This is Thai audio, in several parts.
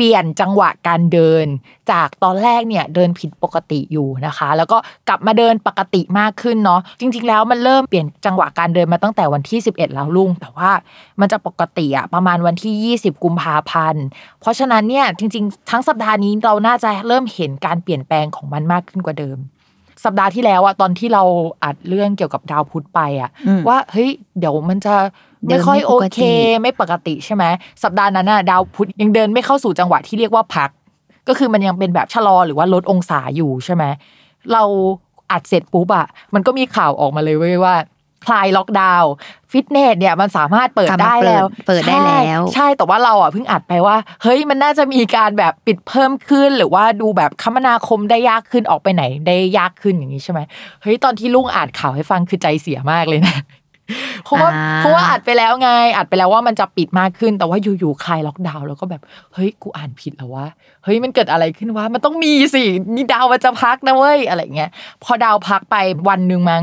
เปลี่ยนจังหวะการเดิน จากตอนแรกเนี่ยเดินผิดปกติอยู่นะคะ แล้วก็กลับมาเดินปกติมากขึ้นเนาะจริง ๆ แล้วมันเริ่มเปลี่ยนจังหวะการเดินมาตั้งแต่วันที่ 11 แล้วลุง แต่ว่ามันจะปกติอะประมาณวันที่ 20 กุมภาพันธ์ เพราะฉะนั้นเนี่ยจริง ๆ ทั้งสัปดาห์นี้เราน่าจะเริ่มเห็นการเปลี่ยนแปลงของมันมากขึ้นกว่าเดิมสัปดาห์ที่แล้วอะตอนที่เราอัดเรื่องเกี่ยวกับดาวพุธไปอะอืมว่าเฮ้ยเดี๋ยวมันจะ ไม่ค่อยเดินไม่โอปกติเค ไม่ปกติใช่ไหมสัปดาห์นั้นน่ะดาวพุธยังเดินไม่เข้าสู่จังหวะที่เรียกว่าพัก ก็คือมันยังเป็นแบบชะลอหรือว่าลดองศาอยู่ใช่ไหมเราอัดเสร็จปุ๊บอะมันก็มีข่าวออกมาเลยเว้ยว่าคลายล็อกดาวน์ฟิตเนสเนี่ยมันสามารถเปิดกลับมาได้แล้วเปิดเปิดได้ใช่แล้ว ใช่แต่ว่าเราอะเพิ่งอัดไปว่า เฮ้ยมันน่าจะมีการแบบปิดเพิ่มขึ้น หรือว่าดูแบบคมนาคมได้ยากขึ้นออกไปไหนได้ยากขึ้นอย่างนี้ใช่ไหมเฮ้ยตอนที่ลุงอ่านข่าวให้ฟังคือใจเสียมากเลยนะ เพราะว่าอ่าเพราะว่าอัดไปแล้วไง อัดไปแล้วว่ามันจะปิดมากขึ้นแต่ว่าอยู่ๆคลายล็อกดาวน์แล้วก็แบบเฮ้ยกูอ่านผิดแล้ววะเฮ้ยมันเกิดอะไรขึ้นวะมันต้องมีสินี่ดาวมันจะพักนะเว้ยอะไรเงี้ยพอดาวพักไปวันหนึ่งมั้ง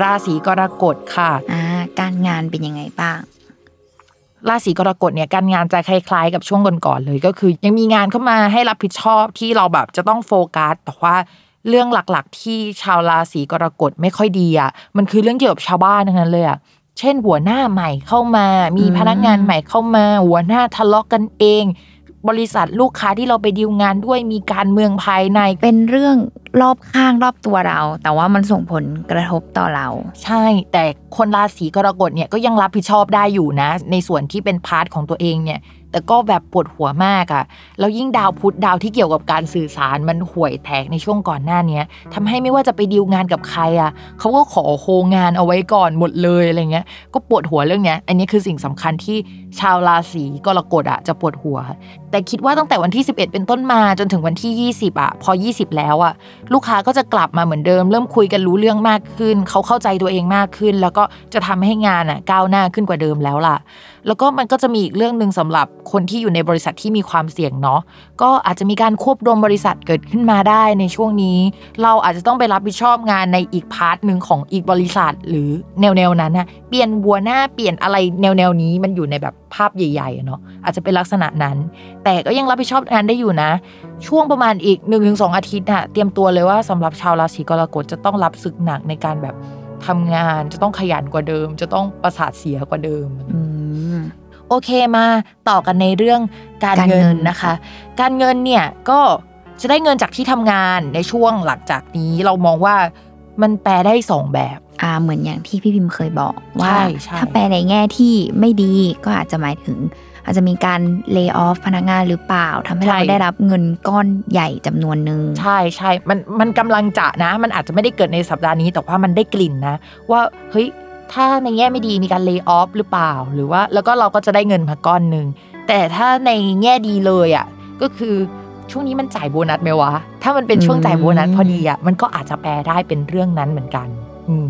ราศีกรกฎค่ะอ่าการงานเป็นยังไงบ้างราศีกรกฎเนี่ยการงานจะคล้ายๆ กับช่วงก่อนๆเลย ก็คือ ยังมีงานเข้ามาให้รับผิดชอบที่เราแบบจะต้องโฟกัสแต่ว่าเรื่องหลักๆ ที่ชาวราศีกรกฎไม่ค่อยดีอะมันคือเรื่องเกี่ยวกับชาวบ้านทั้งนั้นเลยอะเช่นหัวหน้าใหม่เข้ามา มีอืมพนักงานใหม่เข้ามา หัวหน้าทะเลาะกันเอง บริษัทลูกค้าที่เราไปดีลงานด้วยมีการเมืองภายในเป็นเรื่องรอบข้างรอบตัวเรา แต่ว่ามันส่งผลกระทบต่อเรา ใช่ แต่คนราศีกรกฎเนี่ยก็ยังรับผิดชอบได้อยู่นะ ในส่วนที่เป็น part ของตัวเองเนี่ย แต่ก็แบบปวดหัวมากอะ่ะ แล้วยิ่งดาวพุธดาวที่เกี่ยวกับการสื่อสารมันห่วยแตกในช่วงก่อนหน้าเนี้ยทำให้ไม่ว่าจะไปดีลงานกับใครอะ่ะเขาก็ขอโคงานเอาไว้ก่อนหมดเลยอะไรเงี้ย ก็ปวดหัวเรื่องเนี้ย อันนี้คือสิ่งสำคัญที่ชาวราศีกรกฎอะจะปวดหัว แต่คิดว่าตั้งแต่วันที่ 11 เป็นต้นมาจนถึงวันที่ 20อะ พอ 20 แล้วอะ ลูกค้าก็จะกลับมาเหมือนเดิม เริ่มคุยกันรู้เรื่องมากขึ้น เขาเข้าใจตัวเองมากขึ้น แล้วก็จะทำให้งานอะก้าวหน้าขึ้นกว่าเดิมแล้วล่ะ แล้วก็มันก็จะมีอีกเรื่องหนึ่งสำหรับคนที่อยู่ในบริษัทที่มีความเสี่ยงเนาะก็อาจจะมีการควบรวมบริษัทเกิดขึ้นมาได้ในช่วงนี้ เราอาจจะต้องไปรับผิดชอบงานในอีกพาร์ทหนึ่งของอีกบริษัท หรือแนวๆนั้นนะเปลี่ยนบัวหน้าเปลี่ยนอะไรแนวๆนี้มันอยู่ในแบบภาพใหญ่ๆเนาะอาจจะเป็นลักษณะนั้น แต่ก็ยังรับผิดชอบงานได้อยู่นะ ช่วงประมาณอีก1นถึงสอาทิตย์น่ะเตรียมตัวเลยว่าสำหรับชาวราศีกรกฎจะต้องรับศึกหนักในการแบบทำงานจะต้องขยันกว่าเดิม จะต้องประสาทเสียกว่าเดิมอืม โอเคมาต่อกันในเรื่องการการเงิเงินนนะคะ การเงินเนี่ยก็จะได้เงินจากที่ทำงานในช่วงหลังจากนี้เรามองว่ามันแปลได้สองแบบอ่าเหมือนอย่างที่พี่พิมพ์เคยบอกว่าใช่ใช่ถ้าแปลในแง่ที่ไม่ดีก็อาจจะหมายถึง อาจจะมีการเลิกออฟพนักงานหรือเปล่าทำให้เราได้รับเงินก้อนใหญ่จำนวนหนึ่งใช่ใช่มันมันกำลังจะนะ มันอาจจะไม่ได้เกิดในสัปดาห์นี้แต่ว่ามันได้กลิ่นนะ ว่าเฮ้ย ถ้าในแง่ไม่ดีมีการเลิกออฟหรือเปล่า หรือว่าแล้วก็เราก็จะได้เงินมาก้อนหนึ่งแต่ถ้าในแง่ดีเลยอะก็คือช่วงนี้มันจ่ายโบนัสไหมวะ ถ้ามันเป็นช่วงจ่ายโบนัสพอดีอะมันก็อาจจะแปลได้เป็นเรื่องนั้นเหมือนกัน อืม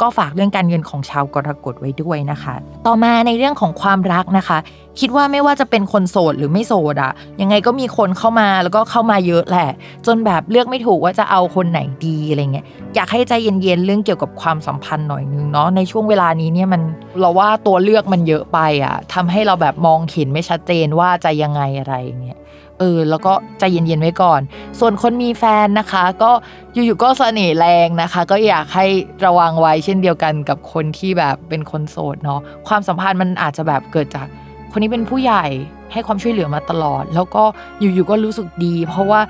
ก็ฝากเรื่องการเงินของชาวกรกฎไว้ด้วยนะคะ ต่อมาในเรื่องของความรักนะคะ คิดว่าไม่ว่าจะเป็นคนโสดหรือไม่โสดอะยังไงก็มีคนเข้ามาแล้วก็เข้ามาเยอะแหละ จนแบบเลือกไม่ถูกว่าจะเอาคนไหนดีอะไรเงี้ยอยากให้ใจเย็นๆเรื่องเกี่ยวกับความสัมพันธ์หน่อยนึงเนาะในช่วงเวลานี้เนี่ยมันเราว่าตัวเลือกมันเยอะไปอะทำให้เราแบบมองเห็นไม่ชัดเจนว่าจะยังไงอะไรเงี้ย เออ แล้วก็ใจเย็นๆไว้ก่อน ส่วนคนมีแฟนนะคะ ก็อยู่ๆก็เสน่ห์แรงนะคะ ก็อยากให้ระวังไว้เช่นเดียวกันกับคนที่แบบเป็นคนโสดเนาะความสัมพันธ์มันอาจจะแบบเกิดจากคนนี้เป็นผู้ใหญ่ให้ความช่วยเหลือมาตลอด แล้วก็อยู่ๆก็รู้สึกดี เพราะว่า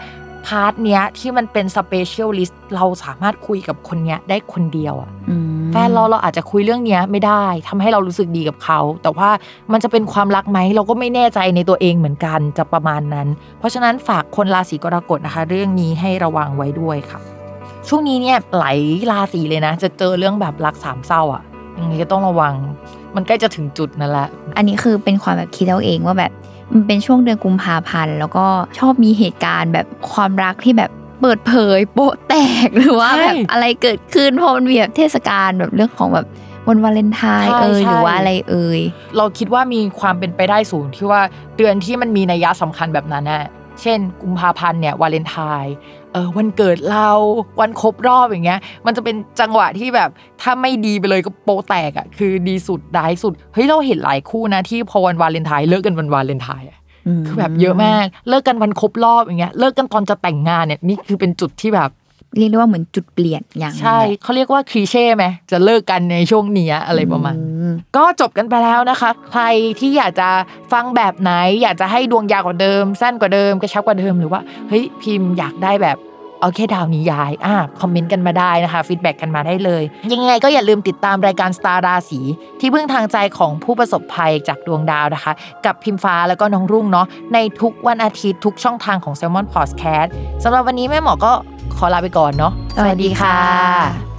part เนี้ยที่มันเป็น specialist เราสามารถคุยกับคนเนี้ยได้คนเดียวอะอืมแฟนเราเราอาจจะคุยเรื่องเนี้ยไม่ได้ทำให้เรารู้สึกดีกับเขา แต่ว่ามันจะเป็นความรักไหมเราก็ไม่แน่ใจในตัวเองเหมือนกันจะประมาณนั้น เพราะฉะนั้นฝากคนราศีกรกฎนะคะ เรื่องนี้ให้ระวังไว้ด้วยค่ะ ช่วงนี้เนี่ยหลายราศีเลยนะ จะเจอเรื่องแบบรักสามเศร้าอะยังไงก็ต้องระวัง มันใกล้จะถึงจุดนั่นแหละ อันนี้คือเป็นความแบบคิดเอาเองว่าแบบมันเป็นช่วงเดือนกุมภาพันธ์แล้วก็ชอบมีเหตุการณ์แบบความรักที่แบบเปิดเผยโปะแตกหรือว่าใช่แบบอะไรเกิดขึ้นเพราะมันมีแบบเทศกาลแบบเรื่องของแบบวันวาเลนไทน์ใช่เอ่ยใช่หรือว่าอะไรเอ่ยเราคิดว่ามีความเป็นไปได้สูงที่ว่าเดือนที่มันมีนัยยะสำคัญแบบนั้นน่ะเช่น กุมภาพันธ์เนี่ยวาเลนไทน์เออวันเกิดเราวันครบรอบอย่างเงี้ย มันจะเป็นจังหวะที่แบบถ้าไม่ดีไปเลยก็โปะแตกอะคือดีสุดร้ายสุดเฮ้ยเราเห็นหลายคู่นะที่พอวันวาเลนไทน์เลิกกันวันวาเลนไทน์อะมคือแบบเยอะมากเลิกกันวันครบรอบอย่างเงี้ยเลิกกันตอนจะแต่งงานเนี่ยนี่คือเป็นจุดที่แบบเรียกได้ว่าเหมือนจุดเปลี่ยนอย่างหนึ่งใช่แหละเขาเรียกว่าคลีเช่ไหมจะเลิกกันในช่วงเนี้ยอะไรประมาณอืม ก็จบกันไปแล้วนะคะ ใครที่อยากจะฟังแบบไหน อยากจะให้ดวงยาวกว่าเดิม สั้นกว่าเดิมกระชับกว่าเดิมหรือว่าเฮ้ยพิมพ์อยากได้แบบเอาแค่ดาวนิยายอะ comment กันมาได้นะคะ feedback กันมาได้เลย ยังไงก็อย่าลืมติดตามรายการสตาร์ราศีที่พึ่งทางใจของผู้ประสบภัยจากดวงดาวนะคะ กับพิมฟ้าแล้วก็น้องรุ่งเนาะในทุกวันอาทิตย์ทุกช่องทางของ Salmon Podcast สำหรับวันนี้แม่หมอก็ขอลาไปก่อนเนาะสวัสดีค่ะ